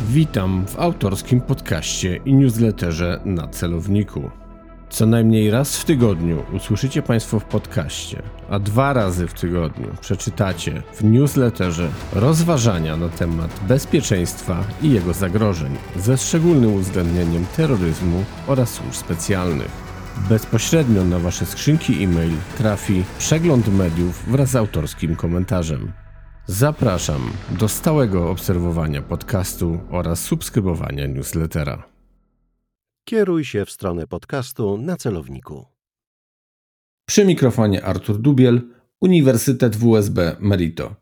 Witam w autorskim podcaście i newsletterze na celowniku. Co najmniej raz w tygodniu usłyszycie Państwo w podcaście, a dwa razy w tygodniu przeczytacie w newsletterze rozważania na temat bezpieczeństwa i jego zagrożeń, ze szczególnym uwzględnieniem terroryzmu oraz służb specjalnych. Bezpośrednio na Wasze skrzynki e-mail trafi przegląd mediów wraz z autorskim komentarzem. Zapraszam do stałego obserwowania podcastu oraz subskrybowania newslettera. Kieruj się w stronę podcastu na celowniku. Przy mikrofonie Artur Dubiel, Uniwersytet WSB Merito.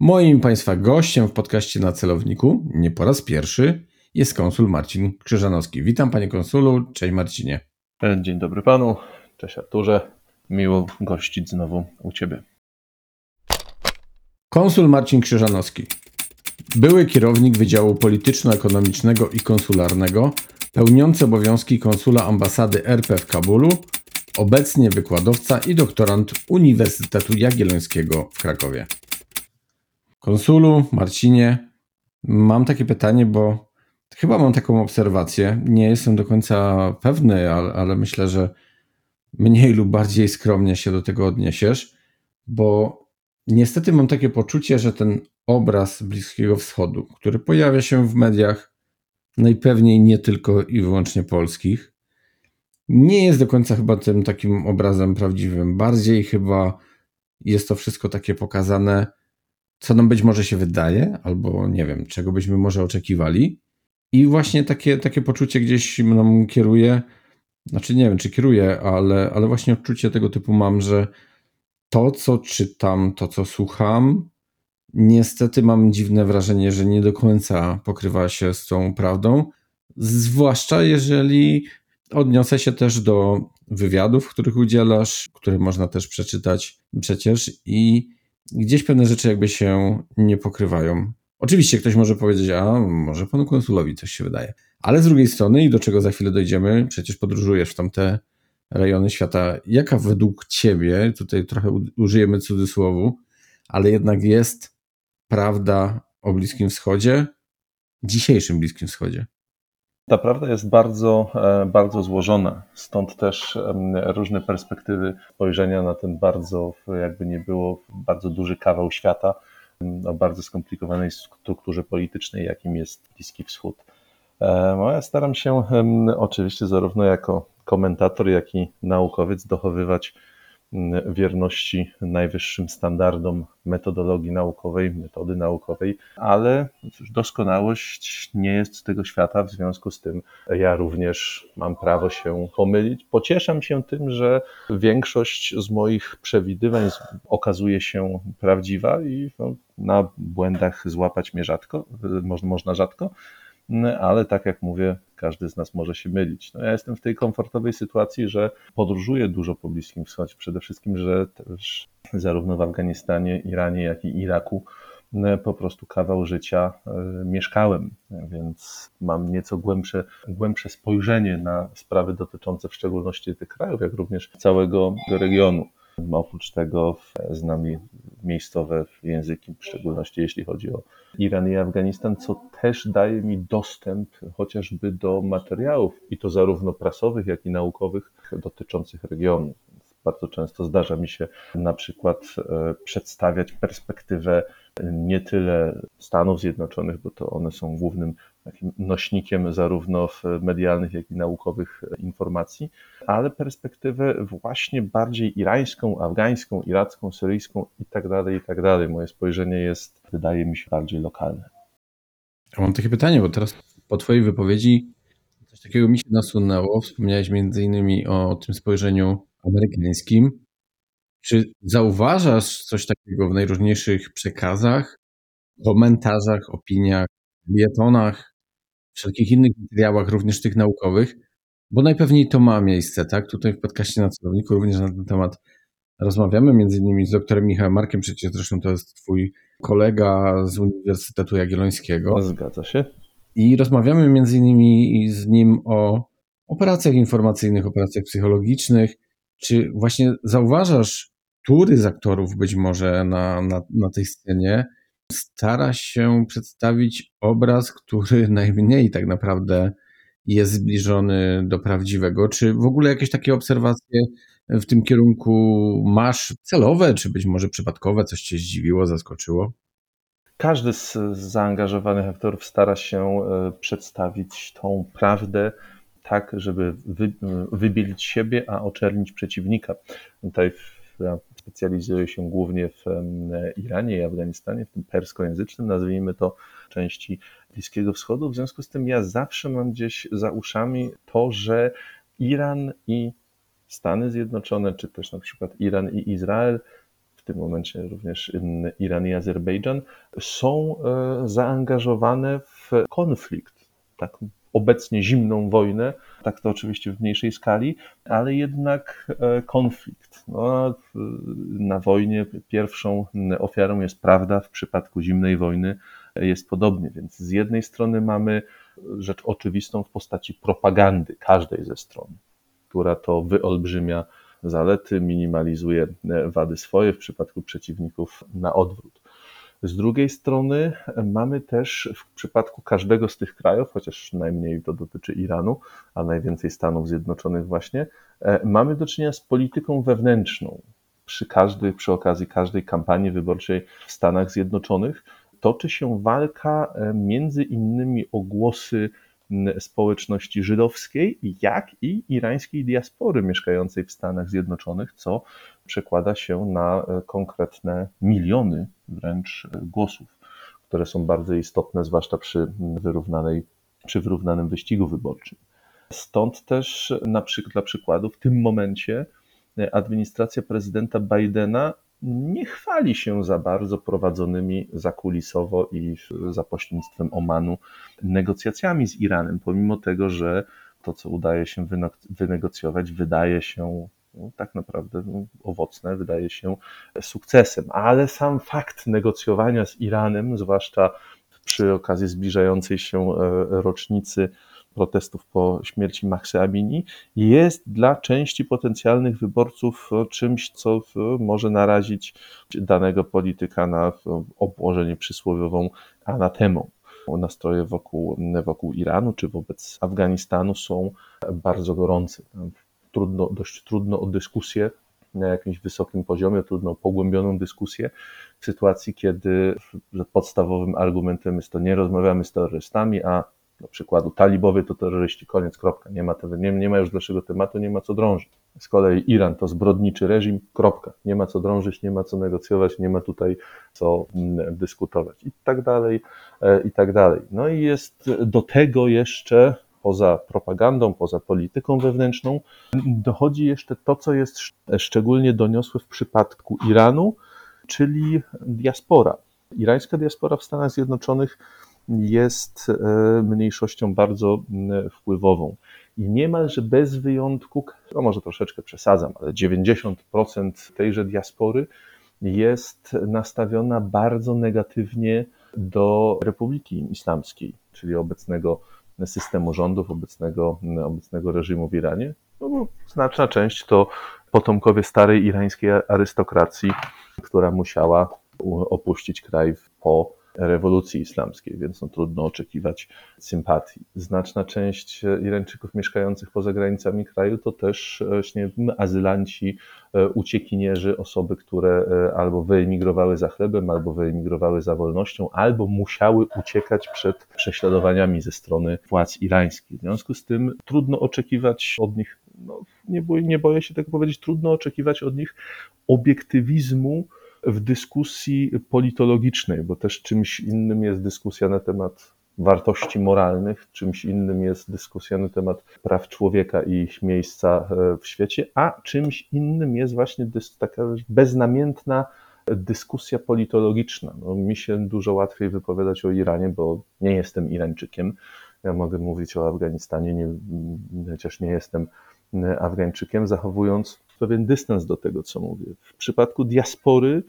Moim Państwa gościem w podcaście na celowniku, nie po raz pierwszy, jest konsul Marcin Krzyżanowski. Witam Panie konsulu, cześć Marcinie. Dzień dobry Panu, cześć Arturze. Miło gościć znowu u Ciebie. Konsul Marcin Krzyżanowski. Były kierownik Wydziału Polityczno-Ekonomicznego i Konsularnego, pełniący obowiązki konsula ambasady RP w Kabulu, obecnie wykładowca i doktorant Uniwersytetu Jagiellońskiego w Krakowie. Konsulu, Marcinie, mam takie pytanie, bo chyba mam taką obserwację. Nie jestem do końca pewny, ale, ale myślę, że mniej lub bardziej skromnie się do tego odniesiesz, bo Niestety mam takie poczucie, że ten obraz Bliskiego Wschodu, który pojawia się w mediach, najpewniej nie tylko i wyłącznie polskich, nie jest do końca chyba tym takim obrazem prawdziwym. Bardziej chyba jest to wszystko takie pokazane, co nam być może się wydaje, albo nie wiem, czego byśmy może oczekiwali. I właśnie takie, takie poczucie gdzieś nam kieruje, znaczy nie wiem, czy kieruje, ale, ale właśnie odczucie tego typu mam, że to, co czytam, to, co słucham, niestety mam dziwne wrażenie, że nie do końca pokrywa się z tą prawdą. Zwłaszcza jeżeli odniosę się też do wywiadów, których udzielasz, które można też przeczytać przecież i gdzieś pewne rzeczy jakby się nie pokrywają. Oczywiście ktoś może powiedzieć, a może panu konsulowi coś się wydaje. Ale z drugiej strony, i do czego za chwilę dojdziemy, przecież podróżujesz w tamte rejony świata. Jaka według Ciebie, tutaj trochę użyjemy cudzysłowu, ale jednak jest prawda o Bliskim Wschodzie, dzisiejszym Bliskim Wschodzie? Ta prawda jest bardzo, e, bardzo złożona, stąd też różne perspektywy spojrzenia na ten bardzo, jakby nie było, bardzo duży kawał świata o bardzo skomplikowanej strukturze politycznej, jakim jest Bliski Wschód. E, no, ja staram się oczywiście zarówno jako komentator, jak i naukowiec dochowywać mm, wierności najwyższym standardom metodologii naukowej, metody naukowej, ale doskonałość nie jest tego świata, w związku z tym ja również mam prawo się pomylić. Pocieszam się tym, że większość z moich przewidywań okazuje się prawdziwa i no, na błędach złapać mnie rzadko, można rzadko, no, ale tak jak mówię, każdy z nas może się mylić. No ja jestem w tej komfortowej sytuacji, że podróżuję dużo po Bliskim Wschodzie, przede wszystkim, że też zarówno w Afganistanie, Iranie, jak i Iraku no, po prostu kawał życia e, mieszkałem, więc mam nieco głębsze, głębsze spojrzenie na sprawy dotyczące w szczególności tych krajów, jak również całego regionu. Oprócz tego znam miejscowe języki, w szczególności jeśli chodzi o Iran i Afganistan, co też daje mi dostęp chociażby do materiałów, i to zarówno prasowych, jak i naukowych, dotyczących regionu. Bardzo często zdarza mi się na przykład e, przedstawiać perspektywę nie tyle Stanów Zjednoczonych, bo to one są głównym takim nośnikiem zarówno medialnych, jak i naukowych informacji, ale perspektywę właśnie bardziej irańską, afgańską, iracką, syryjską i tak dalej, i tak dalej. Moje spojrzenie jest, wydaje mi się, bardziej lokalne. Ja mam takie pytanie, bo teraz po Twojej wypowiedzi coś takiego mi się nasunęło. Wspomniałeś między innymi o tym spojrzeniu amerykańskim. Czy zauważasz coś takiego w najróżniejszych przekazach, komentarzach, opiniach, lietonach, wszelkich innych materiałach, również tych naukowych? Bo najpewniej to ma miejsce, tak? Tutaj w podcaście na celowniku również na ten temat rozmawiamy, między innymi z doktorem Michałem Markiem, przecież zresztą to jest twój kolega z Uniwersytetu Jagiellońskiego. Zgadza się. I rozmawiamy między innymi z nim o operacjach informacyjnych, operacjach psychologicznych. Czy właśnie zauważasz który z aktorów być może na, na, na tej scenie stara się przedstawić obraz, który najmniej tak naprawdę jest zbliżony do prawdziwego. Czy w ogóle jakieś takie obserwacje w tym kierunku masz celowe, czy być może przypadkowe, coś cię zdziwiło, zaskoczyło? Każdy z zaangażowanych aktorów stara się e, przedstawić tą prawdę tak, żeby wy, wybielić siebie, a oczernić przeciwnika. Tutaj ja specjalizuję się głównie w Iranie i Afganistanie, w tym perskojęzycznym, nazwijmy to części Bliskiego Wschodu. W związku z tym ja zawsze mam gdzieś za uszami to, że Iran i Stany Zjednoczone, czy też na przykład Iran i Izrael, w tym momencie również Iran i Azerbejdżan, są e, zaangażowane w konflikt, tak obecnie zimną wojnę, tak to oczywiście w mniejszej skali, ale jednak e, konflikt. No, na wojnie pierwszą ofiarą jest prawda, w przypadku zimnej wojny jest podobnie, więc z jednej strony mamy rzecz oczywistą w postaci propagandy każdej ze stron, która to wyolbrzymia zalety, minimalizuje wady swoje, w przypadku przeciwników na odwrót. Z drugiej strony mamy też w przypadku każdego z tych krajów, chociaż najmniej to dotyczy Iranu, a najwięcej Stanów Zjednoczonych właśnie, e, mamy do czynienia z polityką wewnętrzną. Przy, każdej, przy okazji każdej kampanii wyborczej w Stanach Zjednoczonych toczy się walka e, między innymi o głosy społeczności żydowskiej, jak i irańskiej diaspory mieszkającej w Stanach Zjednoczonych, co przekłada się na e, konkretne miliony wręcz e, głosów, które są bardzo istotne, zwłaszcza przy wyrównanej, przy wyrównanym wyścigu wyborczym. Stąd też na przykład, dla przykładu w tym momencie e, administracja prezydenta Bidena nie chwali się za bardzo prowadzonymi zakulisowo i za pośrednictwem Omanu negocjacjami z Iranem, pomimo tego, że to, co udaje się wynegocjować, wydaje się no, tak naprawdę no, owocne, wydaje się sukcesem. Ale sam fakt negocjowania z Iranem, zwłaszcza przy okazji zbliżającej się e, rocznicy protestów po śmierci Mahsa Amini jest dla części potencjalnych wyborców czymś, co może narazić danego polityka na obłożenie przysłowiową anatemą. Nastroje wokół, wokół Iranu czy wobec Afganistanu są bardzo gorące. Trudno, dość trudno o dyskusję na jakimś wysokim poziomie, trudno o pogłębioną dyskusję w sytuacji, kiedy podstawowym argumentem jest to nie rozmawiamy z terrorystami, a dla przykładu talibowie to terroryści, koniec, kropka, nie ma, nie, nie ma już dalszego tematu, nie ma co drążyć. Z kolei Iran to zbrodniczy reżim, kropka, nie ma co drążyć, nie ma co negocjować, nie ma tutaj co mm, dyskutować i tak dalej, e, i tak dalej. No i jest do tego jeszcze poza propagandą, poza polityką wewnętrzną, dochodzi jeszcze to, co jest szczególnie doniosłe w przypadku Iranu, czyli diaspora. Irańska diaspora w Stanach Zjednoczonych jest e, mniejszością bardzo wpływową. I niemalże bez wyjątku, no może troszeczkę przesadzam, ale 90% tejże diaspory jest nastawiona bardzo negatywnie do Republiki Islamskiej, czyli obecnego systemu rządów, obecnego, obecnego reżimu w Iranie. No bo znaczna część to potomkowie starej irańskiej arystokracji, która musiała opuścić kraj po rewolucji islamskiej, więc no, trudno oczekiwać sympatii. Znaczna część Irańczyków mieszkających poza granicami kraju to też właśnie azylanci, e, uciekinierzy, osoby, które e, albo wyemigrowały za chlebem, albo wyemigrowały za wolnością, albo musiały uciekać przed prześladowaniami ze strony władz irańskich. W związku z tym trudno oczekiwać od nich, no, nie, boję, nie boję się tego powiedzieć, trudno oczekiwać od nich obiektywizmu, w dyskusji politologicznej, bo też czymś innym jest dyskusja na temat wartości moralnych, czymś innym jest dyskusja na temat praw człowieka i ich miejsca e, w świecie, a czymś innym jest właśnie taka beznamiętna dyskusja politologiczna. No, mi się dużo łatwiej wypowiadać o Iranie, bo nie jestem Irańczykiem. Ja mogę mówić o Afganistanie, nie, chociaż nie jestem Afgańczykiem, zachowując pewien dystans do tego, co mówię. W przypadku diaspory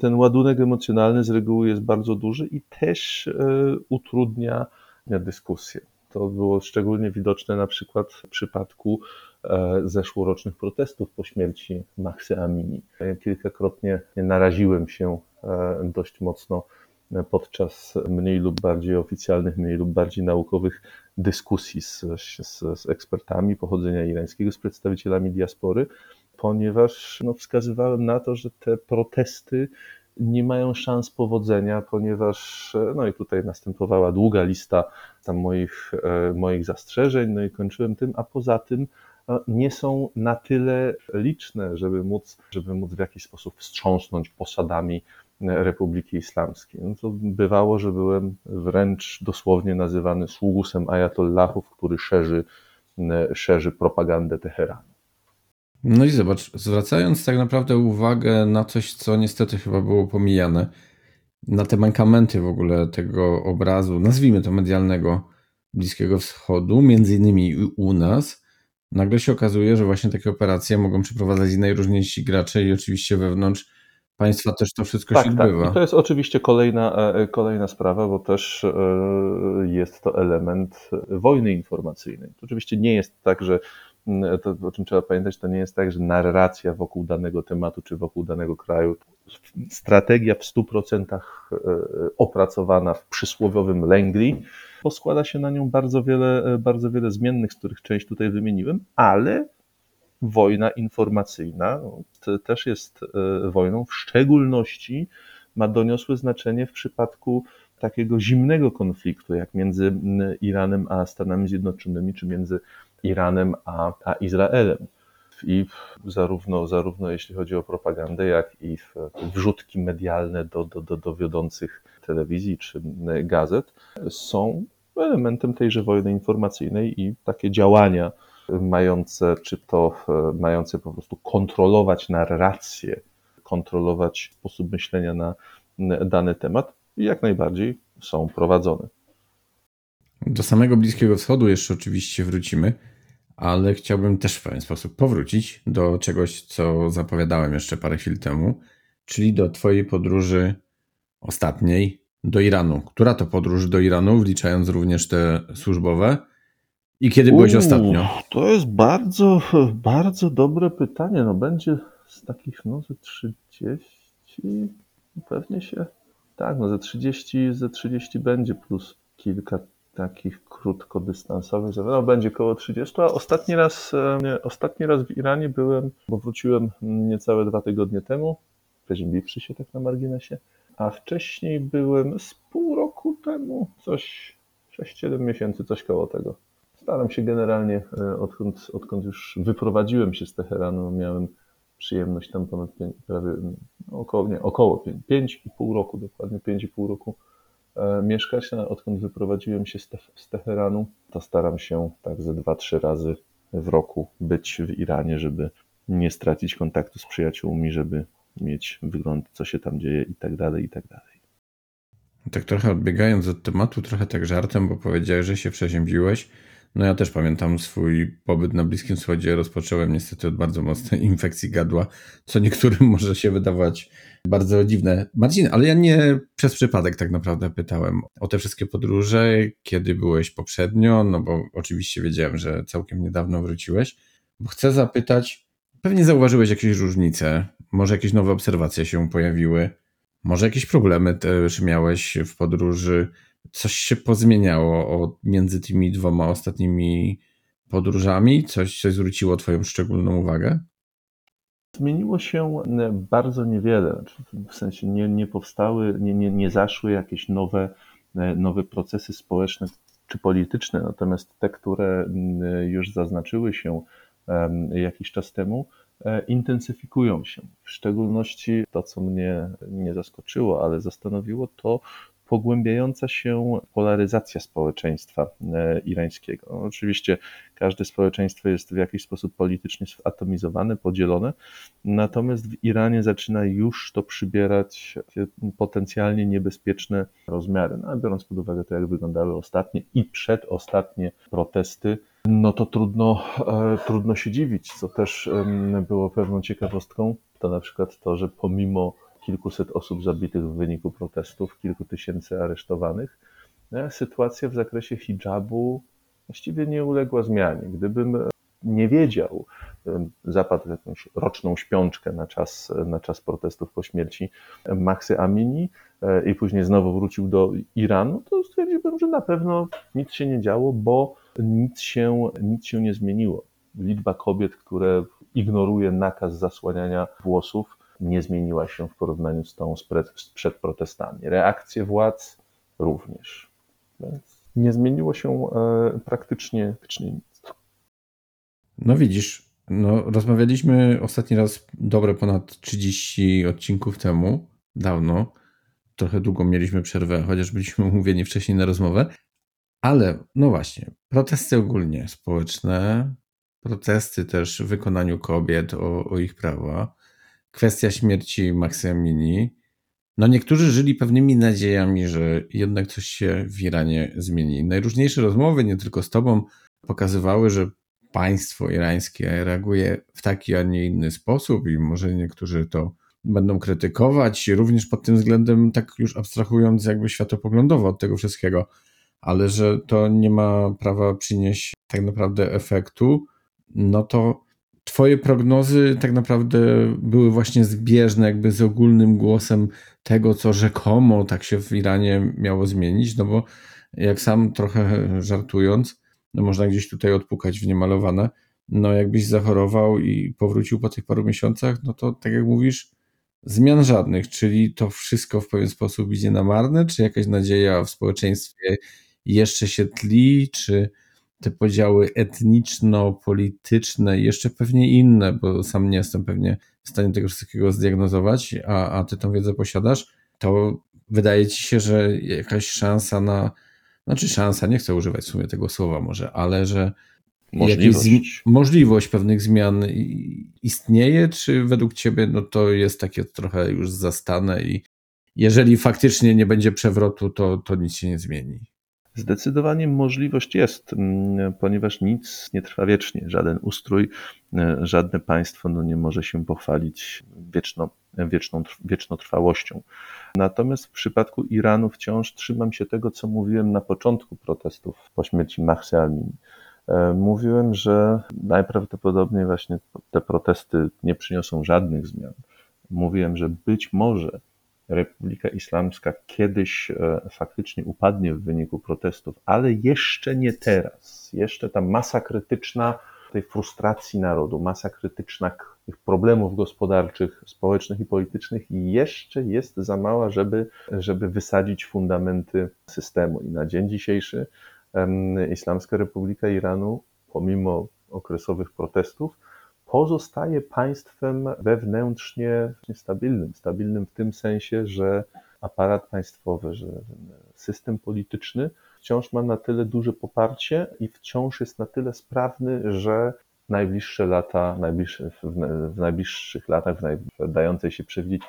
ten ładunek emocjonalny z reguły jest bardzo duży i też e, utrudnia dyskusję. To było szczególnie widoczne na przykład w przypadku e, zeszłorocznych protestów po śmierci Mahsy Amini. Kilkakrotnie naraziłem się e, dość mocno podczas mniej lub bardziej oficjalnych, mniej lub bardziej naukowych dyskusji z, z, z ekspertami pochodzenia irańskiego, z przedstawicielami diaspory, ponieważ no, wskazywałem na to, że te protesty nie mają szans powodzenia, ponieważ, no i tutaj następowała długa lista tam moich, e, moich zastrzeżeń, no i kończyłem tym, a poza tym e, nie są na tyle liczne, żeby móc, żeby móc w jakiś sposób wstrząsnąć posadami Republiki Islamskiej. No to bywało, że byłem wręcz dosłownie nazywany sługusem ajatollahów, który szerzy, szerzy propagandę Teheranu. No i zobacz, zwracając tak naprawdę uwagę na coś, co niestety chyba było pomijane, na te mankamenty w ogóle tego obrazu, nazwijmy to medialnego Bliskiego Wschodu, między innymi u nas, nagle się okazuje, że właśnie takie operacje mogą przeprowadzać i najróżniejsi gracze i oczywiście wewnątrz państwa też to wszystko tak, się tak. odbywa. I to jest oczywiście kolejna, e, kolejna sprawa, bo też e, jest to element wojny informacyjnej. To oczywiście nie jest tak, że to, o czym trzeba pamiętać, to nie jest tak, że narracja wokół danego tematu czy wokół danego kraju, strategia w 100% e, opracowana w przysłowiowym lęgli, bo składa się na nią bardzo wiele, bardzo wiele zmiennych, z których część tutaj wymieniłem, ale wojna informacyjna no, też jest e, wojną, w szczególności ma doniosłe znaczenie w przypadku takiego zimnego konfliktu, jak między Iranem a Stanami Zjednoczonymi, czy między Iranem a, a Izraelem. I zarówno, zarówno jeśli chodzi o propagandę, jak i wrzutki medialne do, do, do, do wiodących telewizji czy gazet są elementem tejże wojny informacyjnej i takie działania mające, czy to mające po prostu kontrolować narrację, kontrolować sposób myślenia na dany temat, jak najbardziej są prowadzone. Do samego Bliskiego Wschodu jeszcze oczywiście wrócimy, ale chciałbym też w pewien sposób powrócić do czegoś, co zapowiadałem jeszcze parę chwil temu, czyli do Twojej podróży ostatniej do Iranu. Która to podróż do Iranu, wliczając również te służbowe? I kiedy byłeś ostatnio? To jest bardzo, bardzo dobre pytanie. No będzie z takich, no ze 30, pewnie się, tak, no ze 30, ze 30 będzie plus kilka takich krótkodystansowych, no będzie około 30, a ostatni raz, nie, ostatni raz w Iranie byłem, bo wróciłem niecałe dwa tygodnie temu, przeziębiwszy się tak na marginesie, a wcześniej byłem z pół roku temu, coś 6-7 miesięcy, coś koło tego. Staram się generalnie, e, odkąd, odkąd już wyprowadziłem się z Teheranu, miałem przyjemność tam ponad pięć, prawie no, około, nie, około 5,5 roku, dokładnie 5,5 roku e, mieszkać, a odkąd wyprowadziłem się z, te, z Teheranu, to staram się tak ze 2-3 razy w roku być w Iranie, żeby nie stracić kontaktu z przyjaciółmi, żeby mieć wygląd, co się tam dzieje i tak dalej, i tak dalej. Tak trochę odbiegając od tematu, trochę tak żartem, bo powiedziałeś, że się przeziębiłeś. No ja też pamiętam swój pobyt na Bliskim Wschodzie. Rozpocząłem niestety od bardzo mocnej infekcji gadła, co niektórym może się wydawać bardzo dziwne. Marcin, ale ja nie przez przypadek tak naprawdę pytałem o te wszystkie podróże, kiedy byłeś poprzednio, no bo oczywiście wiedziałem, że całkiem niedawno wróciłeś. Bo chcę zapytać, pewnie zauważyłeś jakieś różnice, może jakieś nowe obserwacje się pojawiły, może jakieś problemy też miałeś w podróży, coś się pozmieniało między tymi dwoma ostatnimi podróżami? Coś, coś zwróciło Twoją szczególną uwagę? Zmieniło się e, bardzo niewiele. Znaczy, w sensie nie, nie powstały, nie, nie, nie zaszły jakieś nowe, e, nowe procesy społeczne czy polityczne, natomiast te, które już zaznaczyły się jakiś czas temu, e, intensyfikują się. W szczególności to, co mnie nie zaskoczyło, ale zastanowiło, to pogłębiająca się polaryzacja społeczeństwa e, irańskiego. Oczywiście każde społeczeństwo jest w jakiś sposób politycznie atomizowane, podzielone, natomiast w Iranie zaczyna już to przybierać potencjalnie niebezpieczne rozmiary. No, a biorąc pod uwagę to, jak wyglądały ostatnie i przedostatnie protesty, no to trudno, e, trudno się dziwić, co też było pewną ciekawostką, to na przykład to, że pomimo kilkuset osób zabitych w wyniku protestów, kilku tysięcy aresztowanych. No, sytuacja w zakresie hijabu właściwie nie uległa zmianie. Gdybym nie wiedział, zapadł jakąś roczną śpiączkę na czas, na czas protestów po śmierci Maxy Amini, e, i później znowu wrócił do Iranu, to stwierdziłbym, że na pewno nic się nie działo, bo nic się, nic się nie zmieniło. Liczba kobiet, które ignoruje nakaz zasłaniania włosów, nie zmieniła się w porównaniu z tą sprzed protestami. Reakcje władz również. Więc nie zmieniło się e, praktycznie, praktycznie nic. No widzisz, no rozmawialiśmy ostatni raz dobre ponad 30 odcinków temu, dawno. Trochę długo mieliśmy przerwę, chociaż byliśmy umówieni wcześniej na rozmowę. Ale no właśnie, protesty ogólnie społeczne, protesty też w wykonaniu kobiet o, o ich prawa, kwestia śmierci Maksymini. No niektórzy żyli pewnymi nadziejami, że jednak coś się w Iranie zmieni. Najróżniejsze rozmowy, nie tylko z tobą, pokazywały, że państwo irańskie reaguje w taki, a nie inny sposób i może niektórzy to będą krytykować, również pod tym względem, tak już abstrahując jakby światopoglądowo od tego wszystkiego, ale że to nie ma prawa przynieść tak naprawdę efektu, no to Twoje prognozy tak naprawdę były właśnie zbieżne jakby z ogólnym głosem tego, co rzekomo tak się w Iranie miało zmienić, no bo jak sam trochę żartując, no można gdzieś tutaj odpukać w niemalowane, no jakbyś zachorował i powrócił po tych paru miesiącach, no to tak jak mówisz, zmian żadnych, czyli to wszystko w pewien sposób idzie na marne, czy jakaś nadzieja w społeczeństwie jeszcze się tli, czy te podziały etniczno-polityczne i jeszcze pewnie inne, bo sam nie jestem pewnie w stanie tego wszystkiego zdiagnozować, a, a ty tą wiedzę posiadasz, to wydaje ci się, że jakaś szansa na, znaczy szansa, nie chcę używać w sumie tego słowa może, ale że możliwość, możliwość pewnych zmian istnieje, czy według ciebie no to jest takie trochę już zastane i jeżeli faktycznie nie będzie przewrotu, to, to nic się nie zmieni? Zdecydowanie możliwość jest, mm, ponieważ nic nie trwa wiecznie. Żaden ustrój, e, żadne państwo no nie może się pochwalić wieczno, wieczną, wiecznotrwałością. Natomiast w przypadku Iranu wciąż trzymam się tego, co mówiłem na początku protestów po śmierci Mahsa Amini. E, mówiłem, że najprawdopodobniej właśnie te protesty nie przyniosą żadnych zmian. Mówiłem, że być może Republika Islamska kiedyś e, faktycznie upadnie w wyniku protestów, ale jeszcze nie teraz. Jeszcze ta masa krytyczna tej frustracji narodu, masa krytyczna tych problemów gospodarczych, społecznych i politycznych jeszcze jest za mała, żeby, żeby wysadzić fundamenty systemu. I na dzień dzisiejszy Islamska Republika Iranu, pomimo okresowych protestów, pozostaje państwem wewnętrznie stabilnym. Stabilnym w tym sensie, że aparat państwowy, że system polityczny wciąż ma na tyle duże poparcie i wciąż jest na tyle sprawny, że najbliższe lata, najbliższe, w najbliższych latach, w dającej się przewidzieć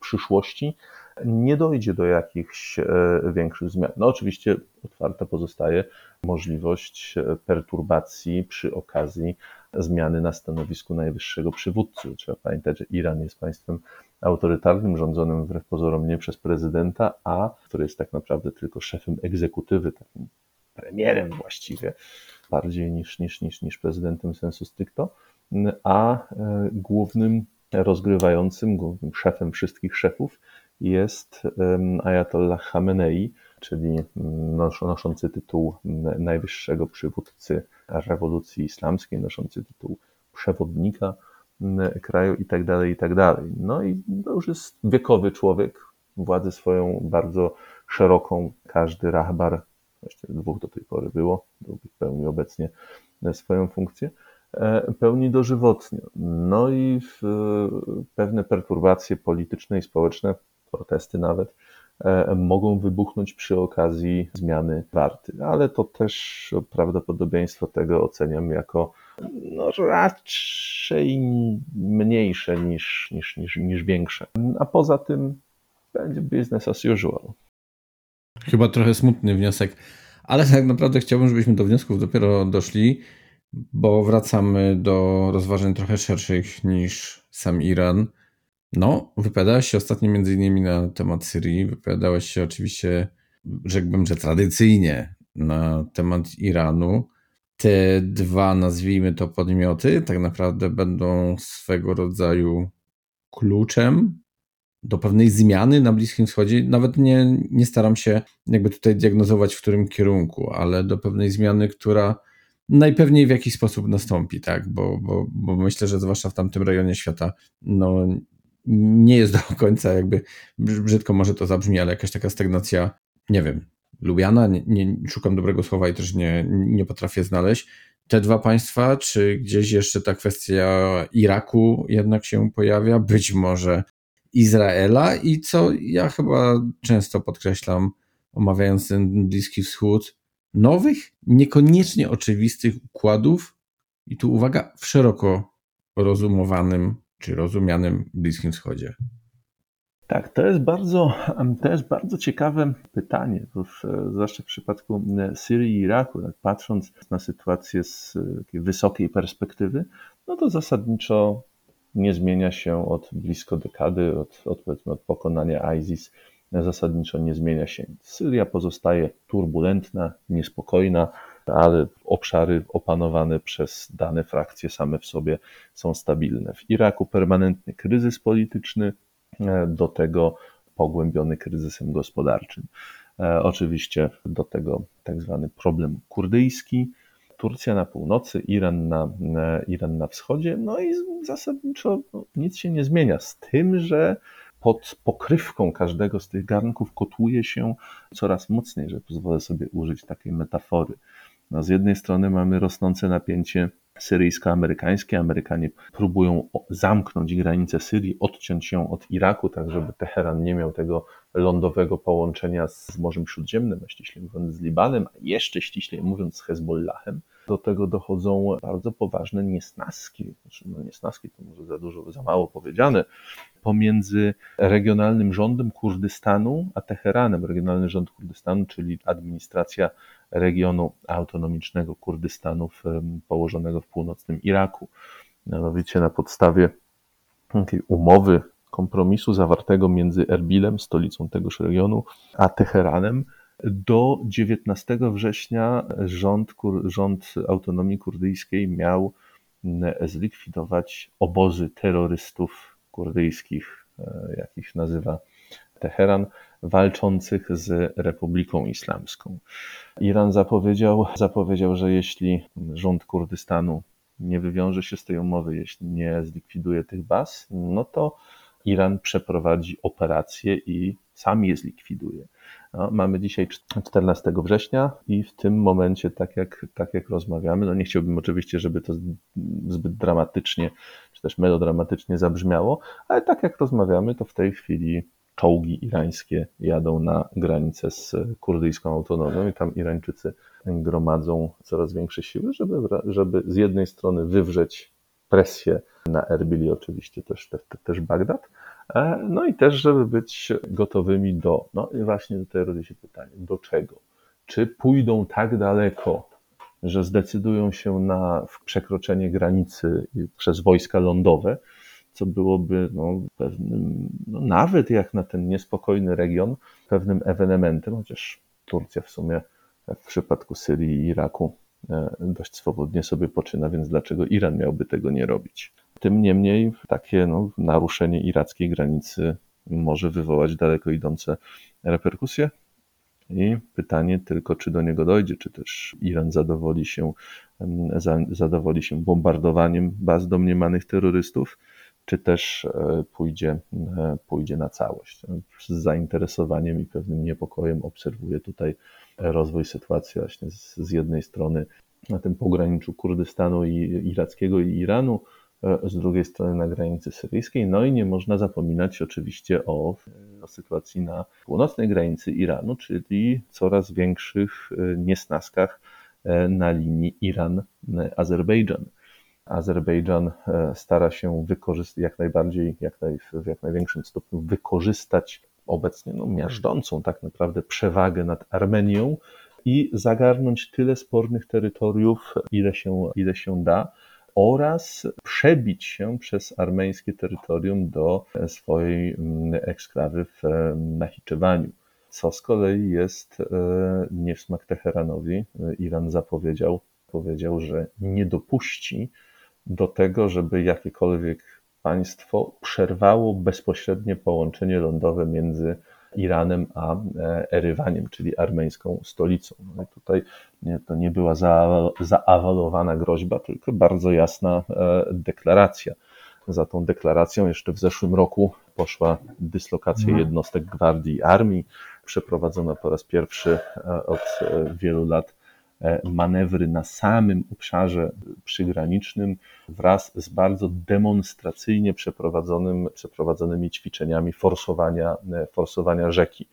przyszłości, nie dojdzie do jakichś e, większych zmian. No oczywiście otwarta pozostaje możliwość e, perturbacji przy okazji zmiany na stanowisku najwyższego przywódcy. Trzeba pamiętać, że Iran jest państwem autorytarnym, rządzonym wbrew pozorom nie przez prezydenta, a który jest tak naprawdę tylko szefem egzekutywy, takim premierem właściwie, bardziej niż, niż, niż, niż prezydentem sensu stricto, a e, głównym rozgrywającym, głównym szefem wszystkich szefów jest Ayatollah Khamenei, czyli noszący tytuł najwyższego przywódcy rewolucji islamskiej, noszący tytuł przewodnika kraju i tak dalej, i tak dalej. No i to już jest wiekowy człowiek, władzę swoją bardzo szeroką, każdy rahbar, właściwie dwóch do tej pory było, drugi pełni obecnie swoją funkcję, e, pełni dożywotnio. No i pewne perturbacje polityczne i społeczne, protesty nawet, E, mogą wybuchnąć przy okazji zmiany warty. Ale to też prawdopodobieństwo tego oceniam jako no, raczej mniejsze niż, niż, niż, niż większe. A poza tym będzie business as usual. Chyba trochę smutny wniosek, ale tak naprawdę chciałbym, żebyśmy do wniosków dopiero doszli, bo wracamy do rozważań trochę szerszych niż sam Iran. No, wypowiadałeś się ostatnio między innymi na temat Syrii, wypowiadałeś się oczywiście, rzekłbym, że tradycyjnie na temat Iranu. Te dwa, nazwijmy to podmioty, tak naprawdę będą swego rodzaju kluczem do pewnej zmiany na Bliskim Wschodzie. Nawet nie, nie staram się jakby tutaj diagnozować, w którym kierunku, ale do pewnej zmiany, która najpewniej w jakiś sposób nastąpi, tak? Bo, bo, bo myślę, że zwłaszcza w tamtym rejonie świata, no nie jest do końca jakby, brzydko może to zabrzmi, ale jakaś taka stagnacja, nie wiem, lubiana, nie, nie szukam dobrego słowa i też nie, nie potrafię znaleźć. Te dwa państwa, czy gdzieś jeszcze ta kwestia Iraku jednak się pojawia, być może Izraela i co ja chyba często podkreślam, omawiając ten Bliski Wschód, nowych, niekoniecznie oczywistych układów, i tu uwaga, w szeroko rozumowanym czy rozumianym Bliskim Wschodzie. Tak, to jest bardzo, to jest bardzo ciekawe pytanie, bo w, zwłaszcza w przypadku Syrii i Iraku, patrząc na sytuację z takiej wysokiej perspektywy, no to zasadniczo nie zmienia się od blisko dekady, od, od, powiedzmy, od pokonania ISIS, zasadniczo nie zmienia się. Syria pozostaje turbulentna, niespokojna, ale obszary opanowane przez dane frakcje same w sobie są stabilne. W Iraku permanentny kryzys polityczny, e, do tego pogłębiony kryzysem gospodarczym. E, oczywiście do tego tak zwany problem kurdyjski, Turcja na północy, Iran na, Iran na wschodzie, no i zasadniczo no, nic się nie zmienia, z tym, że pod pokrywką każdego z tych garnków kotłuje się coraz mocniej, że pozwolę sobie użyć takiej metafory. No, z jednej strony mamy rosnące napięcie syryjsko-amerykańskie. Amerykanie próbują zamknąć granicę Syrii, odciąć ją od Iraku, tak żeby Teheran nie miał tego lądowego połączenia z Morzem Śródziemnym, a ściślej mówiąc z Libanem, a jeszcze ściślej mówiąc z Hezbollahem. Do tego dochodzą bardzo poważne niesnaski, znaczy no niesnaski to może za dużo, za mało powiedziane, pomiędzy regionalnym rządem Kurdystanu a Teheranem. Regionalny rząd Kurdystanu, czyli administracja regionu autonomicznego Kurdystanu położonego w północnym Iraku. Mianowicie na podstawie umowy, kompromisu zawartego między Erbilem, stolicą tegoż regionu, a Teheranem, do 19 września rząd, rząd autonomii kurdyjskiej miał zlikwidować obozy terrorystów kurdyjskich, e, jakich nazywa Teheran, walczących z Republiką Islamską. Iran zapowiedział, zapowiedział, że jeśli rząd Kurdystanu nie wywiąże się z tej umowy, jeśli nie zlikwiduje tych baz, no to Iran przeprowadzi operację i sam je zlikwiduje. No, mamy dzisiaj 14 września i w tym momencie, tak jak, tak jak rozmawiamy, no nie chciałbym oczywiście, żeby to zbyt dramatycznie, czy też melodramatycznie zabrzmiało, ale tak jak rozmawiamy, to w tej chwili czołgi irańskie jadą na granicę z kurdyjską autonomią i tam Irańczycy gromadzą coraz większe siły, żeby, żeby z jednej strony wywrzeć presję na Erbil i oczywiście też, też, też Bagdad, e, no i też, żeby być gotowymi do, no i właśnie tutaj rodzi się pytanie, do czego? Czy pójdą tak daleko, że zdecydują się na przekroczenie granicy przez wojska lądowe, co byłoby no, pewnym, no, nawet jak na ten niespokojny region, pewnym ewenementem, chociaż Turcja w sumie w przypadku Syrii i Iraku dość swobodnie sobie poczyna, więc dlaczego Iran miałby tego nie robić? Tym niemniej takie no, naruszenie irackiej granicy może wywołać daleko idące reperkusje. I pytanie tylko, czy do niego dojdzie, czy też Iran zadowoli się, zadowoli się bombardowaniem baz domniemanych terrorystów, czy też e, pójdzie, e, pójdzie na całość. Z zainteresowaniem i pewnym niepokojem obserwuję tutaj rozwój sytuacji właśnie z, z jednej strony na tym pograniczu Kurdystanu i irackiego i Iranu, e, z drugiej strony na granicy syryjskiej. No i nie można zapominać oczywiście o, o sytuacji na północnej granicy Iranu, czyli coraz większych niesnaskach na linii Iran-Azerbejdżan. Azerbejdżan e, stara się wykorzystać jak najbardziej, jak naj, w jak największym stopniu wykorzystać obecnie no, miażdżącą tak naprawdę przewagę nad Armenią i zagarnąć tyle spornych terytoriów, ile się, ile się da, oraz przebić się przez armeńskie terytorium do swojej mm, eksklawy w Nachiczewaniu. Co z kolei jest e, nie w smak Teheranowi. Iran zapowiedział, powiedział, że nie dopuści do tego, żeby jakiekolwiek państwo przerwało bezpośrednie połączenie lądowe między Iranem a e, Erywaniem, czyli armeńską stolicą. No i tutaj nie, to nie była zaawalowana groźba, tylko bardzo jasna e, deklaracja. Za tą deklaracją jeszcze w zeszłym roku poszła dyslokacja mhm. jednostek gwardii armii, przeprowadzona po raz pierwszy e, od wielu lat manewry na samym obszarze przygranicznym wraz z bardzo demonstracyjnie przeprowadzonym, przeprowadzonymi ćwiczeniami forsowania, forsowania rzeki.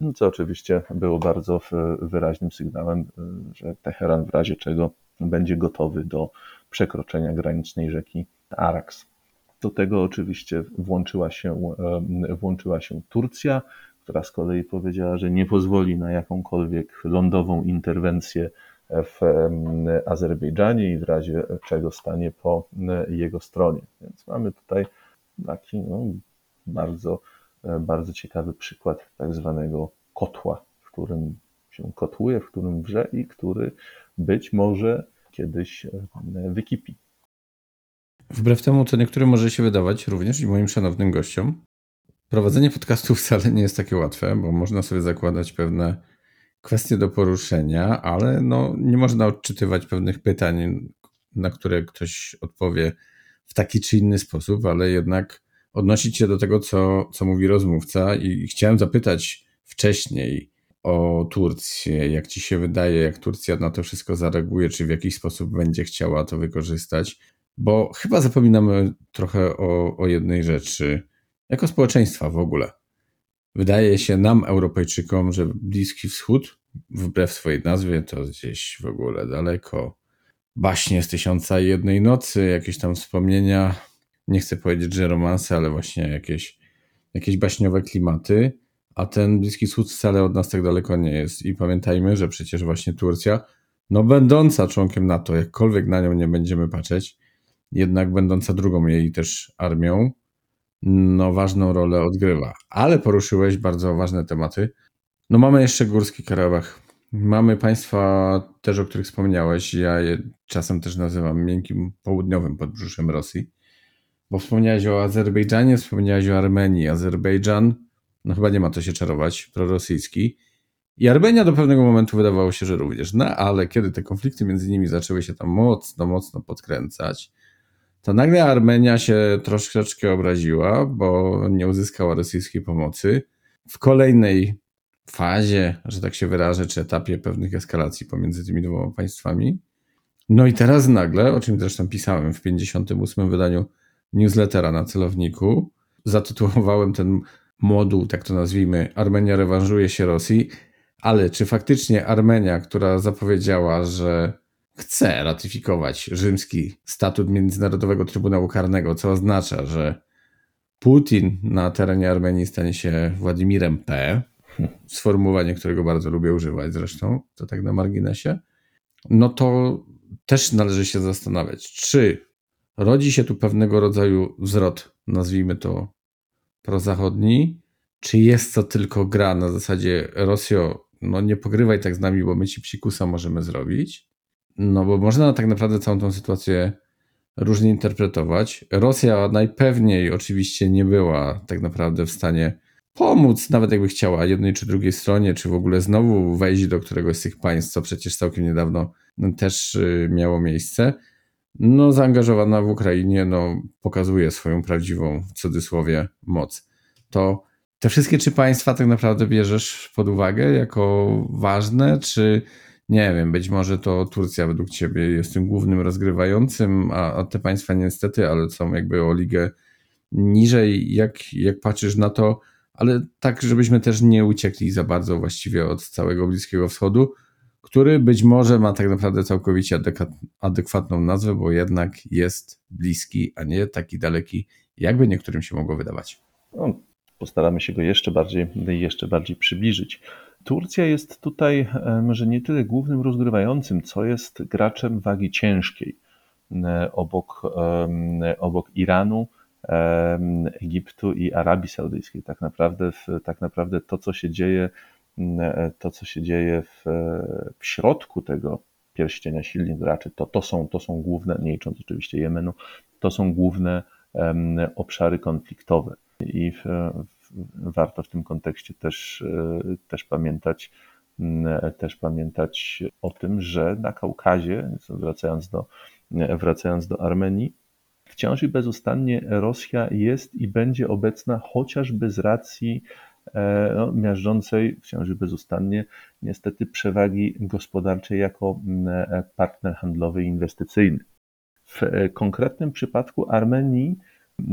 No, co oczywiście było bardzo wyraźnym sygnałem, że Teheran w razie czego będzie gotowy do przekroczenia granicznej rzeki Araks. Do tego oczywiście włączyła się, włączyła się Turcja, która z kolei powiedziała, że nie pozwoli na jakąkolwiek lądową interwencję w Azerbejdżanie i w razie czego stanie po jego stronie. Więc mamy tutaj taki no, bardzo, bardzo ciekawy przykład tak zwanego kotła, w którym się kotłuje, w którym wrze i który być może kiedyś wykipi. Wbrew temu, co niektórym może się wydawać, również i moim szanownym gościom, Prowadzenie podcastu wcale nie jest takie łatwe, bo można sobie zakładać pewne kwestie do poruszenia, ale no, nie można odczytywać pewnych pytań, na które ktoś odpowie w taki czy inny sposób, ale jednak odnosić się do tego, co, co mówi rozmówca. I chciałem zapytać wcześniej o Turcję. Jak ci się wydaje, jak Turcja na to wszystko zareaguje, czy w jakiś sposób będzie chciała to wykorzystać? Bo chyba zapominamy trochę o, o jednej rzeczy jako społeczeństwa w ogóle. Wydaje się nam, Europejczykom, że Bliski Wschód, wbrew swojej nazwie, to gdzieś w ogóle daleko. Baśnie z tysiąca i jednej nocy, jakieś tam wspomnienia, nie chcę powiedzieć, że romanse, ale właśnie jakieś, jakieś baśniowe klimaty, a ten Bliski Wschód wcale od nas tak daleko nie jest. I pamiętajmy, że przecież właśnie Turcja, no będąca członkiem NATO, jakkolwiek na nią nie będziemy patrzeć, jednak będąca drugą jej też armią, no, ważną rolę odgrywa. Ale poruszyłeś bardzo ważne tematy. No mamy jeszcze Górski Karabach. Mamy państwa też, o których wspomniałeś. Ja je czasem też nazywam miękkim południowym podbrzuszem Rosji. Bo wspomniałeś o Azerbejdżanie, wspomniałeś o Armenii. Azerbejdżan, no chyba nie ma to się czarować, prorosyjski. I Armenia do pewnego momentu wydawało się, że również. No ale kiedy te konflikty między nimi zaczęły się tam mocno, mocno podkręcać, to nagle Armenia się troszeczkę obraziła, bo nie uzyskała rosyjskiej pomocy. W kolejnej fazie, że tak się wyrażę, czy etapie pewnych eskalacji pomiędzy tymi dwoma państwami. No i teraz nagle, o czym zresztą pisałem w 58 wydaniu newslettera na celowniku, zatytułowałem ten moduł, tak to nazwijmy, Armenia rewanżuje się Rosji, ale czy faktycznie Armenia, która zapowiedziała, że chce ratyfikować rzymski statut Międzynarodowego Trybunału Karnego, co oznacza, że Putin na terenie Armenii stanie się Władimirem P. Sformułowanie, którego bardzo lubię używać zresztą, to tak na marginesie. No to też należy się zastanawiać, czy rodzi się tu pewnego rodzaju wzrot, nazwijmy to prozachodni, czy jest to tylko gra na zasadzie Rosjo, no nie pogrywaj tak z nami, bo my ci psikusa możemy zrobić, no bo można tak naprawdę całą tą sytuację różnie interpretować. Rosja najpewniej oczywiście nie była tak naprawdę w stanie pomóc, nawet jakby chciała jednej czy drugiej stronie, czy w ogóle znowu wejść do któregoś z tych państw, co przecież całkiem niedawno też y, miało miejsce. No, zaangażowana w Ukrainie, no, pokazuje swoją prawdziwą, w cudzysłowie, moc. To te wszystkie trzy państwa tak naprawdę bierzesz pod uwagę jako ważne, czy nie wiem, być może to Turcja według ciebie jest tym głównym rozgrywającym, a, a te państwa niestety, ale są jakby o ligę niżej. Jak, jak patrzysz na to, ale tak, żebyśmy też nie uciekli za bardzo właściwie od całego Bliskiego Wschodu, który być może ma tak naprawdę całkowicie adekwatną nazwę, bo jednak jest bliski, a nie taki daleki, jakby niektórym się mogło wydawać. No, postaramy się go jeszcze bardziej, jeszcze bardziej przybliżyć. Turcja jest tutaj może nie tyle głównym rozgrywającym, co jest graczem wagi ciężkiej obok, obok Iranu, Egiptu i Arabii Saudyjskiej. Tak naprawdę, tak naprawdę to, co się dzieje, to, co się dzieje w, w środku tego pierścienia silnych graczy, to, to, są, to są główne, nie licząc oczywiście Jemenu, to są główne obszary konfliktowe. I warto w tym kontekście też, też pamiętać, też pamiętać o tym, że na Kaukazie, wracając do, wracając do Armenii, wciąż i bezustannie Rosja jest i będzie obecna chociażby z racji e, no, miażdżącej wciąż i bezustannie niestety przewagi gospodarczej jako e, partner handlowy i inwestycyjny. W e, konkretnym przypadku Armenii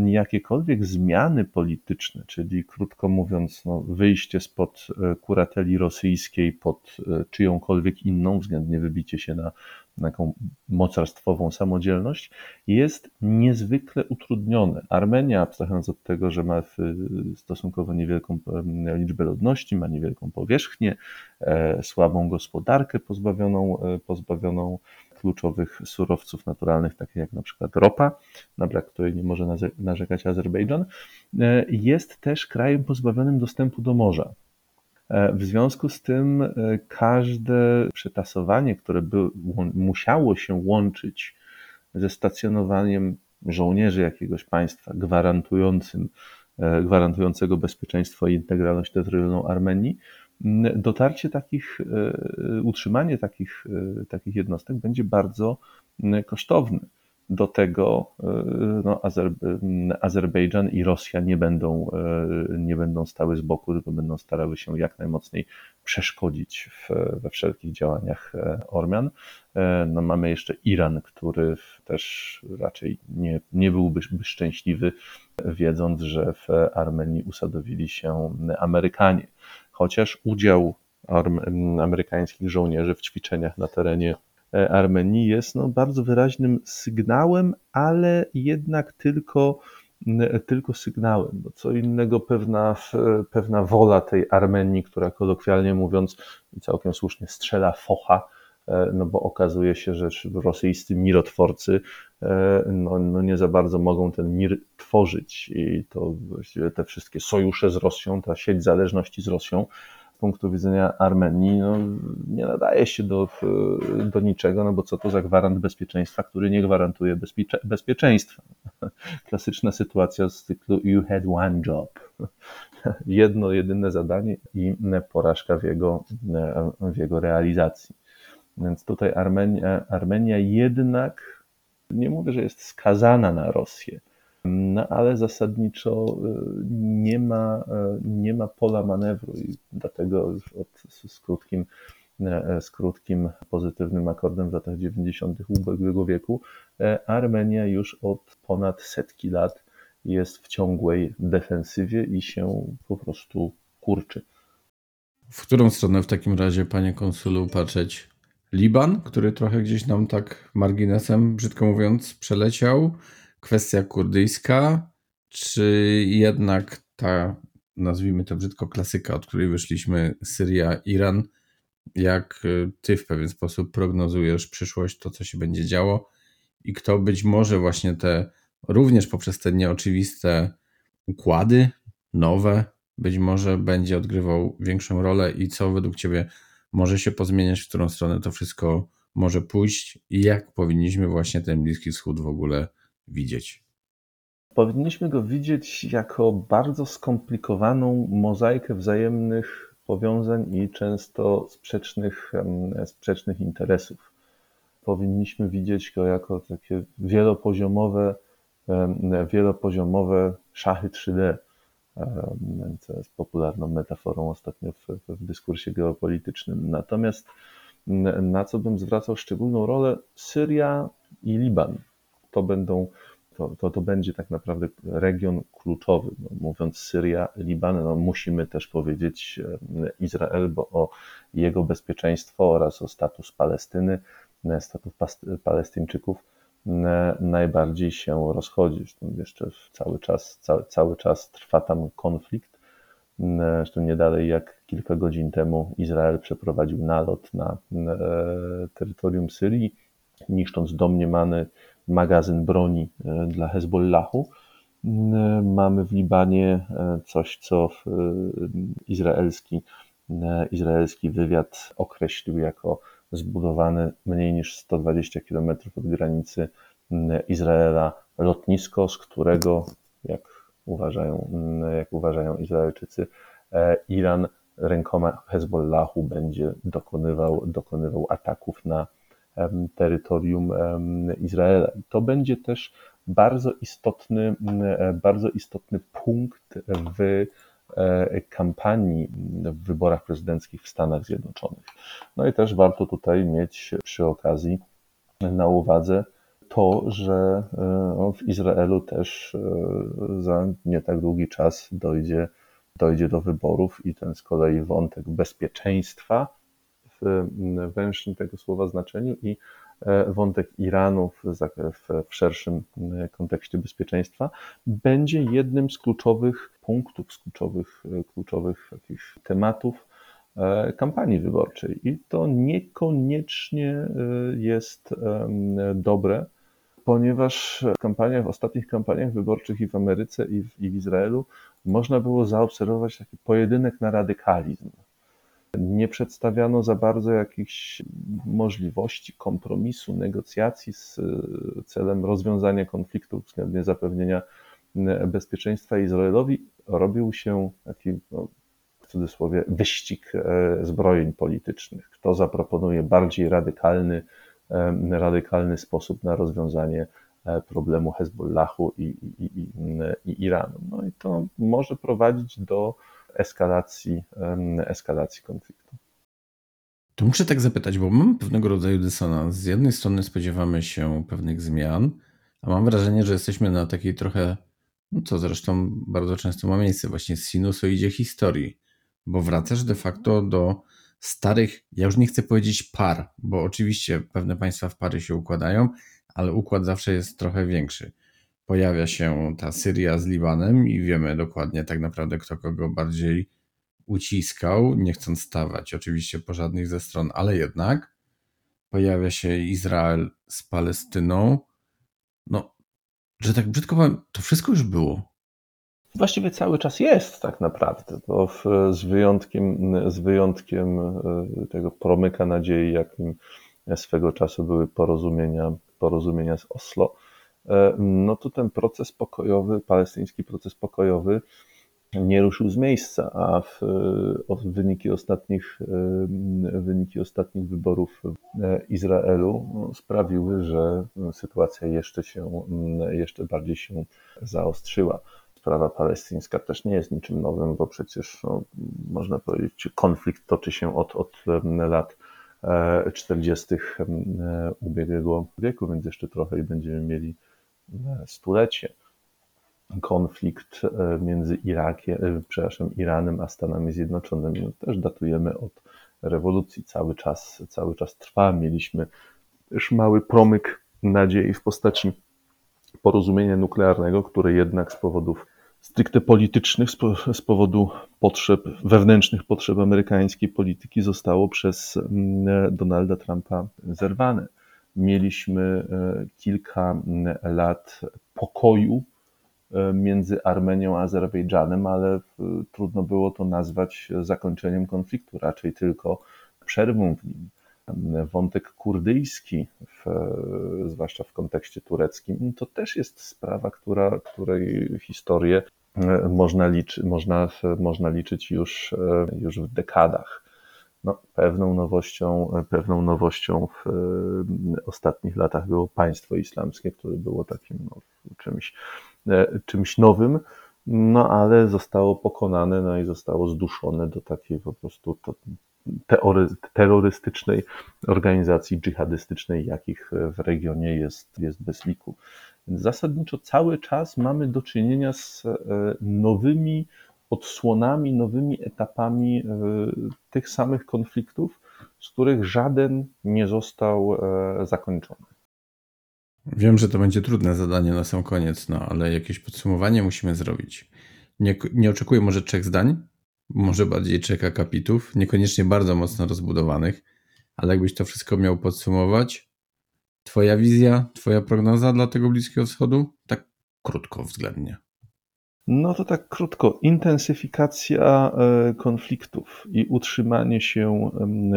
jakiekolwiek zmiany polityczne, czyli krótko mówiąc, no, wyjście spod kurateli rosyjskiej pod czyjąkolwiek inną, względnie wybicie się na taką mocarstwową samodzielność, jest niezwykle utrudnione. Armenia, abstrahując od tego, że ma stosunkowo niewielką liczbę ludności, ma niewielką powierzchnię, e, słabą gospodarkę pozbawioną, e, pozbawioną kluczowych surowców naturalnych, takich jak na przykład ropa, na brak której nie może narzekać Azerbejdżan, e, jest też krajem pozbawionym dostępu do morza. E, w związku z tym e, każde przetasowanie, które by, musiało się łączyć ze stacjonowaniem żołnierzy jakiegoś państwa gwarantującym, gwarantującego bezpieczeństwo i integralność terytorialną Armenii, dotarcie takich, utrzymanie takich, takich jednostek będzie bardzo kosztowne do tego e, no, Azer, Azerbejdżan i Rosja nie będą, e, nie będą stały z boku, tylko będą starały się jak najmocniej przeszkodzić w, we wszelkich działaniach e, Ormian. No, mamy jeszcze Iran, który też raczej nie, nie byłby szczęśliwy, wiedząc, że w Armenii usadowili się Amerykanie. Chociaż udział amerykańskich żołnierzy w ćwiczeniach na terenie E, Armenii jest no, bardzo wyraźnym sygnałem, ale jednak tylko, tylko sygnałem. Bo co innego pewna, pewna wola tej Armenii, która kolokwialnie mówiąc i całkiem słusznie strzela focha, no bo okazuje się, że rosyjscy mirotworcy e, no, no nie za bardzo mogą ten mir tworzyć i to właściwie te wszystkie sojusze z Rosją, ta sieć zależności z Rosją punktu widzenia Armenii no, nie nadaje się do, do niczego, no bo co to za gwarant bezpieczeństwa, który nie gwarantuje bezpiecze, bezpieczeństwa. Klasyczna sytuacja z cyklu You had one job. Jedno, jedyne zadanie i porażka w jego, w jego realizacji. Więc tutaj Armenia, Armenia jednak, nie mówię, że jest skazana na Rosję, no ale zasadniczo y, nie ma, y, nie ma pola manewru i dlatego od, z, krótkim, y, z krótkim pozytywnym akordem w latach 90. ubiegłego wieku Armenia już od ponad setki lat jest w ciągłej defensywie i się po prostu kurczy. W którą stronę w takim razie, panie konsulu, patrzeć? Liban, który trochę gdzieś nam tak marginesem, brzydko mówiąc, przeleciał. Kwestia kurdyjska, czy jednak ta, nazwijmy to brzydko, klasyka, od której wyszliśmy, Syria, Iran, jak y, ty w pewien sposób prognozujesz przyszłość, to co się będzie działo? I kto być może właśnie te, również poprzez te nieoczywiste układy, nowe, być może będzie odgrywał większą rolę? I co według ciebie może się pozmieniać, w którą stronę to wszystko może pójść i jak powinniśmy właśnie ten Bliski Wschód w ogóle widzieć? Powinniśmy go widzieć jako bardzo skomplikowaną mozaikę wzajemnych powiązań i często sprzecznych, sprzecznych interesów. Powinniśmy widzieć go jako takie wielopoziomowe, wielopoziomowe szachy 3D, co jest popularną metaforą ostatnio w, w dyskursie geopolitycznym. Natomiast na co bym zwracał szczególną rolę, Syria i Liban to będą to, to, to będzie tak naprawdę region kluczowy. No, mówiąc Syria, Liban, no, musimy też powiedzieć Izrael, bo o jego bezpieczeństwo oraz o status Palestyny, e, status Palestyńczyków najbardziej się rozchodzi. Zresztą jeszcze cały czas, cały, cały czas trwa tam konflikt. Zresztą nie dalej jak kilka godzin temu Izrael przeprowadził nalot na terytorium Syrii, niszcząc domniemany magazyn broni e, dla Hezbollahu. E, mamy w Libanie e, coś, co izraelski, izraelski wywiad określił jako zbudowany mniej niż 120 km od granicy Izraela lotnisko, z którego, jak uważają, jak uważają Izraelczycy, Iran rękoma Hezbollahu będzie dokonywał, dokonywał ataków na terytorium Izraela. To będzie też bardzo istotny, bardzo istotny punkt w e, kampanii w wyborach prezydenckich w Stanach Zjednoczonych. No i też warto tutaj mieć przy okazji na uwadze to, że e, w Izraelu też e, za nie tak długi czas dojdzie, dojdzie do wyborów i ten z kolei wątek bezpieczeństwa w węższym tego słowa znaczeniu i e, wątek Iranu w, w szerszym kontekście bezpieczeństwa będzie jednym z kluczowych punktów, z kluczowych, kluczowych takich tematów kampanii wyborczej. I to niekoniecznie jest dobre, ponieważ w kampaniach, w ostatnich kampaniach wyborczych i w Ameryce, i w, i w Izraelu można było zaobserwować taki pojedynek na radykalizm. Nie przedstawiano za bardzo jakichś możliwości kompromisu, negocjacji z e, celem rozwiązania konfliktu względnie zapewnienia bezpieczeństwa Izraelowi. Robił się taki, no, w cudzysłowie, wyścig e, zbrojeń politycznych. Kto zaproponuje bardziej radykalny radykalny sposób na rozwiązanie e, problemu Hezbollahu i, i, i, i Iranu. No i to może prowadzić do eskalacji, eskalacji konfliktu. To muszę tak zapytać, bo mam pewnego rodzaju dysonans. Z jednej strony spodziewamy się pewnych zmian, a mam wrażenie, że jesteśmy na takiej trochę, no co zresztą bardzo często ma miejsce, właśnie sinusoidzie historii, bo wracasz de facto do starych, ja już nie chcę powiedzieć par, bo oczywiście pewne państwa w pary się układają, ale układ zawsze jest trochę większy. Pojawia się ta Syria z Libanem i wiemy dokładnie tak naprawdę, kto kogo bardziej uciskał, nie chcąc stawać oczywiście po żadnych ze stron, ale jednak pojawia się Izrael z Palestyną. No, że tak brzydko powiem, to wszystko już było właściwie cały czas jest tak naprawdę, w, z, wyjątkiem, z wyjątkiem e, tego promyka nadziei, jakim swego czasu były porozumienia, porozumienia z Oslo, e, no to ten proces pokojowy, palestyński proces pokojowy nie ruszył z miejsca, a w, w wyniki, ostatnich, e, wyniki ostatnich wyborów Izraelu no, sprawiły, że sytuacja jeszcze się, jeszcze bardziej się zaostrzyła. Sprawa palestyńska też nie jest niczym nowym, bo przecież no, można powiedzieć, konflikt toczy się od, od lat 40. E, ubiegłego wieku, więc jeszcze trochę i będziemy mieli e, stulecie. Konflikt e, między Irakiem, przepraszam, Iranem a Stanami Zjednoczonymi no, też datujemy od rewolucji. Cały czas, cały czas trwa. Mieliśmy też mały promyk nadziei w postaci porozumienia nuklearnego, które jednak z powodów stricte politycznych, z powodu potrzeb, wewnętrznych potrzeb amerykańskiej polityki zostało przez mm, Donalda Trumpa zerwane. Mieliśmy e, kilka mm, lat pokoju e, między Armenią a Azerbejdżanem, ale trudno było to nazwać zakończeniem konfliktu, raczej tylko przerwą w nim wątek kurdyjski, w, zwłaszcza w kontekście tureckim, to też jest sprawa, która, której historię e, można, liczy, można, można liczyć już, e, już w dekadach. No, pewną nowością, pewną nowością w e, ostatnich latach było państwo islamskie, które było takim no, czymś, czymś nowym, no ale zostało pokonane, no i zostało zduszone do takiej po prostu terrorystycznej organizacji dżihadystycznej, jakich w regionie jest, jest bez liku. Zasadniczo cały czas mamy do czynienia z e, nowymi odsłonami, nowymi etapami e, tych samych konfliktów, z których żaden nie został e, zakończony. Wiem, że to będzie trudne zadanie na sam koniec, no ale jakieś podsumowanie musimy zrobić. Nie, nie oczekuję może trzech zdań, może bardziej trzech akapitów, niekoniecznie bardzo mocno rozbudowanych, ale jakbyś to wszystko miał podsumować, Twoja wizja, Twoja prognoza dla tego Bliskiego Wschodu? Tak krótko względnie. No to tak krótko. Intensyfikacja e, konfliktów i utrzymanie się,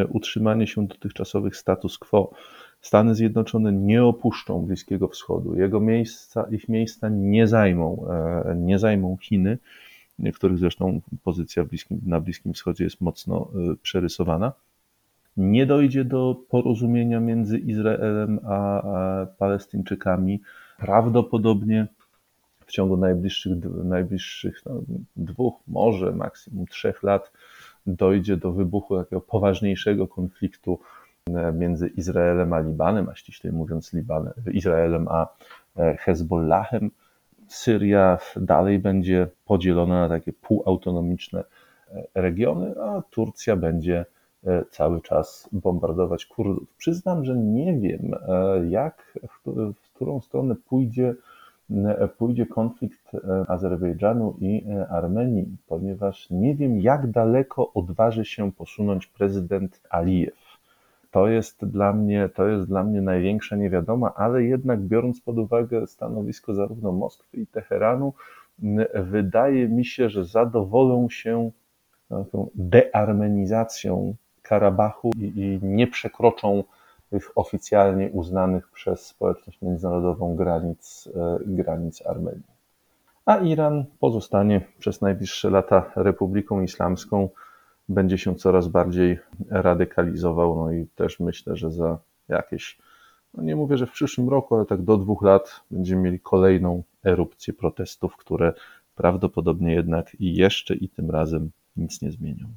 utrzymanie się dotychczasowych status quo Stany Zjednoczone nie opuszczą Bliskiego Wschodu. Jego miejsca, ich miejsca nie zajmą, e, nie zajmą Chiny, których zresztą pozycja bliskim, na Bliskim Wschodzie jest mocno e, przerysowana. Nie dojdzie do porozumienia między Izraelem a, a Palestyńczykami. Prawdopodobnie w ciągu najbliższych, najbliższych no, dwóch, może maksimum trzech lat dojdzie do wybuchu takiego poważniejszego konfliktu e, między Izraelem a Libanem, a ściślej mówiąc Libanem, Izraelem a e, Hezbollahem. Syria dalej będzie podzielona na takie półautonomiczne e, regiony, a Turcja będzie cały czas bombardować Kurdów. Przyznam, że nie wiem, jak, w którą stronę pójdzie pójdzie konflikt e, Azerbejdżanu i e, Armenii, ponieważ nie wiem, jak daleko odważy się posunąć prezydent Alijew. To jest dla mnie, to jest dla mnie największa niewiadoma, ale jednak biorąc pod uwagę stanowisko zarówno Moskwy i Teheranu, wydaje mi się, że zadowolą się tą dearmenizacją Karabachu i, i nie przekroczą tych oficjalnie uznanych przez społeczność międzynarodową granic, e, granic Armenii. A Iran pozostanie przez najbliższe lata Republiką Islamską, będzie się coraz bardziej radykalizował, no i też myślę, że za jakieś, no nie mówię, że w przyszłym roku, ale tak do dwóch lat będziemy mieli kolejną erupcję protestów, które prawdopodobnie jednak i jeszcze i tym razem nic nie zmienią.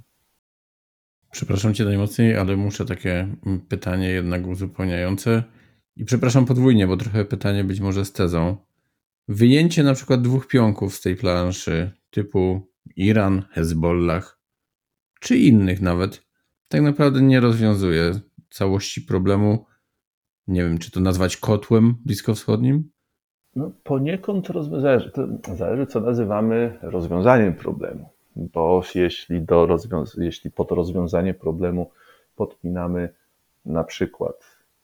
Przepraszam cię najmocniej, ale muszę takie pytanie jednak uzupełniające. I przepraszam podwójnie, bo trochę pytanie być może z tezą. Wyjęcie na przykład dwóch pionków z tej planszy, typu Iran, Hezbollah, czy innych nawet, tak naprawdę nie rozwiązuje całości problemu. Nie wiem, czy to nazwać kotłem bliskowschodnim? No, poniekąd zależy, zależy, co nazywamy rozwiązaniem problemu bo jeśli, do rozwiąz- jeśli pod rozwiązanie problemu podpinamy na przykład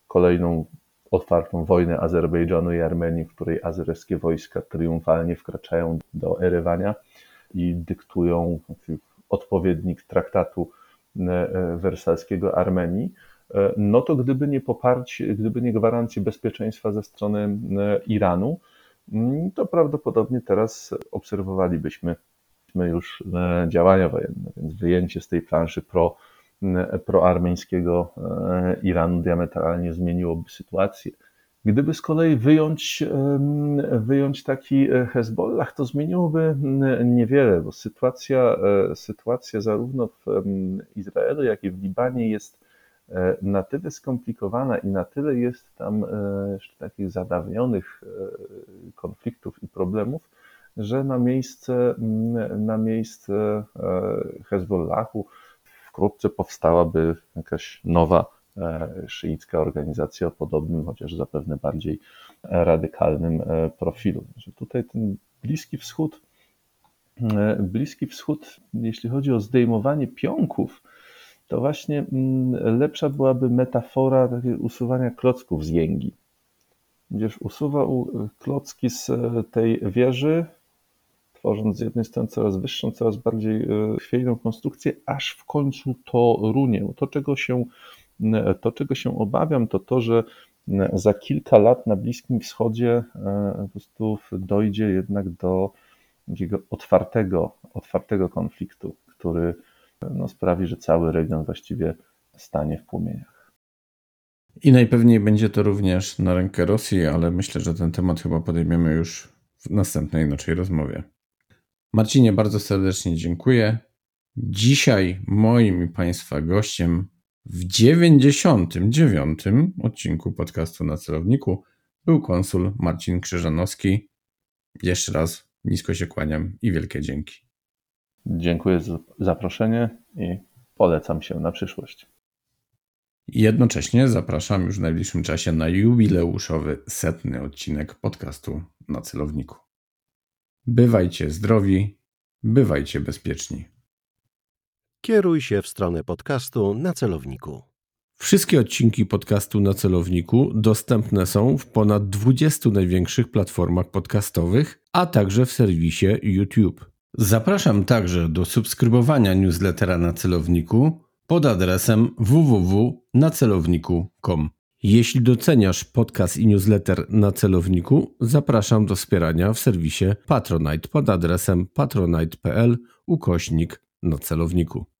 kolejną otwartą wojnę Azerbejdżanu i Armenii, w której azerskie wojska triumfalnie wkraczają do Erywania i dyktują odpowiednik traktatu e, e, wersalskiego Armenii, e, no to gdyby nie poparcie, gdyby nie gwarancje bezpieczeństwa ze strony Iranu, mm, to prawdopodobnie teraz obserwowalibyśmy już działania wojenne, więc wyjęcie z tej planszy pro, proarmeńskiego Iranu diametralnie zmieniłoby sytuację. Gdyby z kolei wyjąć, wyjąć taki e, Hezbollah, to zmieniłoby niewiele, bo sytuacja, sytuacja zarówno w Izraelu, jak i w Libanie jest na tyle skomplikowana i na tyle jest tam jeszcze takich zadawnionych konfliktów i problemów, że na miejsce, na miejsce e, Hezbollahu wkrótce powstałaby jakaś nowa e, szyicka organizacja o podobnym, chociaż zapewne bardziej radykalnym e, profilu. Tutaj ten Bliski Wschód, Bliski Wschód, jeśli chodzi o zdejmowanie pionków, to właśnie lepsza byłaby metafora usuwania klocków z jęgi. Gdzież usuwał klocki z tej wieży, tworząc z jednej strony coraz wyższą, coraz bardziej e, chwiejną konstrukcję, aż w końcu to runie. To, czego się, e, to, czego się obawiam, to to, że e, za kilka lat na Bliskim Wschodzie po prostu dojdzie jednak do takiego otwartego, otwartego konfliktu, który no, sprawi, że cały region właściwie stanie w płomieniach. I najpewniej będzie to również na rękę Rosji, ale myślę, że ten temat chyba podejmiemy już w następnej naszej rozmowie. Marcinie, bardzo serdecznie dziękuję. Dzisiaj moim i Państwa gościem w 99. odcinku podcastu na celowniku był konsul Marcin Krzyżanowski. Jeszcze raz nisko się kłaniam i wielkie dzięki. Dziękuję za zaproszenie i polecam się na przyszłość. Jednocześnie zapraszam już w najbliższym czasie na jubileuszowy setny odcinek podcastu na celowniku. Bywajcie zdrowi, bywajcie bezpieczni. Kieruj się w stronę podcastu na celowniku. Wszystkie odcinki podcastu na celowniku dostępne są w ponad 20 największych platformach podcastowych, a także w serwisie YouTube. Zapraszam także do subskrybowania newslettera na celowniku pod adresem www.nacelowniku.com. Jeśli doceniasz podcast i newsletter na celowniku, zapraszam do wspierania w serwisie Patronite pod adresem patronite.pl ukośnik na celowniku.